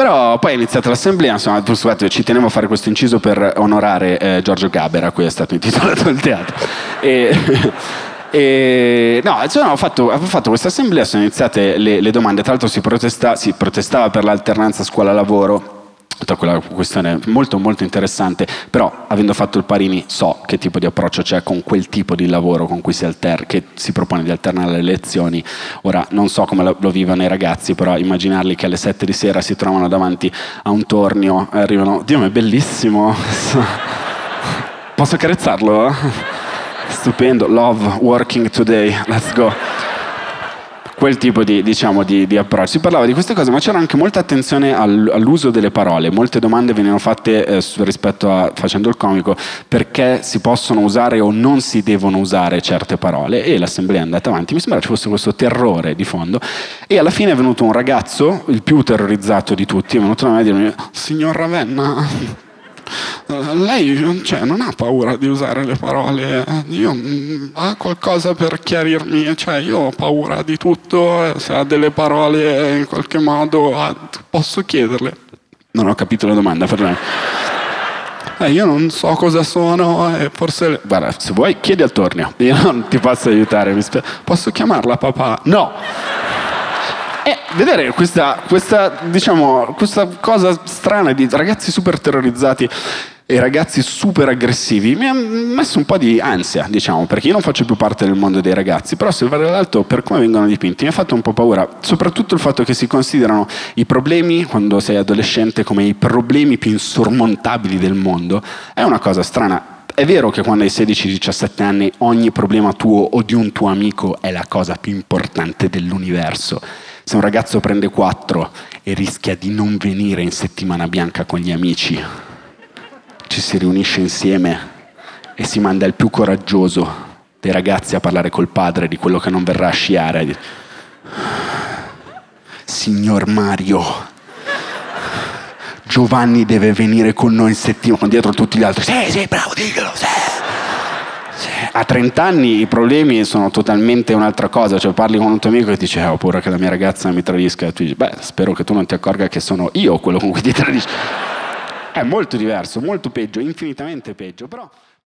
Però poi è iniziata l'assemblea, insomma, scusate, ci tenevo a fare questo inciso per onorare eh, Giorgio Gaber, a cui è stato intitolato il teatro. E, e, no, cioè, ho, fatto, fatto, questa assemblea, sono iniziate le, le domande, tra l'altro si, protesta, si protestava per l'alternanza scuola-lavoro tutta quella questione molto molto interessante, però avendo fatto il Parini so che tipo di approccio c'è con quel tipo di lavoro con cui si, alter- che si propone di alternare le lezioni. Ora non so come lo, vivono i ragazzi, però immaginarli che alle 7 di sera si trovano davanti a un tornio e arrivano, Dio ma è bellissimo, posso carezzarlo? Stupendo, love working today, let's go quel tipo di, diciamo, di, di, approccio. Si parlava di queste cose, ma c'era anche molta attenzione al, all'uso delle parole. Molte domande venivano fatte eh, rispetto a, facendo il comico, perché si possono usare o non si devono usare certe parole e l'assemblea è andata avanti. Mi sembra ci fosse questo terrore di fondo e alla fine è venuto un ragazzo, il più terrorizzato di tutti, è venuto da me a dirmi, signor Ravenna lei cioè, non ha paura di usare le parole, io, mm, ha qualcosa per chiarirmi, cioè, io ho paura di tutto, se ha delle parole in qualche modo posso chiederle. Non ho capito la domanda, perdone. Eh, io non so cosa sono e forse... Guarda, se vuoi chiedi al tornio, io non ti posso aiutare, posso chiamarla papà? No! E vedere questa, questa, diciamo, questa cosa strana di ragazzi super terrorizzati e ragazzi super aggressivi mi ha messo un po' di ansia, diciamo, perché io non faccio più parte del mondo dei ragazzi, però guardo dall'alto per come vengono dipinti mi ha fatto un po' paura, soprattutto il fatto che si considerano i problemi quando sei adolescente come i problemi più insormontabili del mondo, è una cosa strana. È vero che quando hai 16-17 anni ogni problema tuo o di un tuo amico è la cosa più importante dell'universo se un ragazzo prende 4 e rischia di non venire in settimana bianca con gli amici, ci si riunisce insieme e si manda il più coraggioso dei ragazzi a parlare col padre di quello che non verrà a sciare. Signor Mario, Giovanni deve venire con noi in settimana, dietro tutti gli altri. Sì, sì, bravo, diglielo, sì a 30 anni i problemi sono totalmente un'altra cosa, cioè parli con un tuo amico e ti dice eh, ho paura che la mia ragazza mi tradisca e tu dici beh spero che tu non ti accorga che sono io quello con cui ti tradisci. È molto diverso, molto peggio, infinitamente peggio, però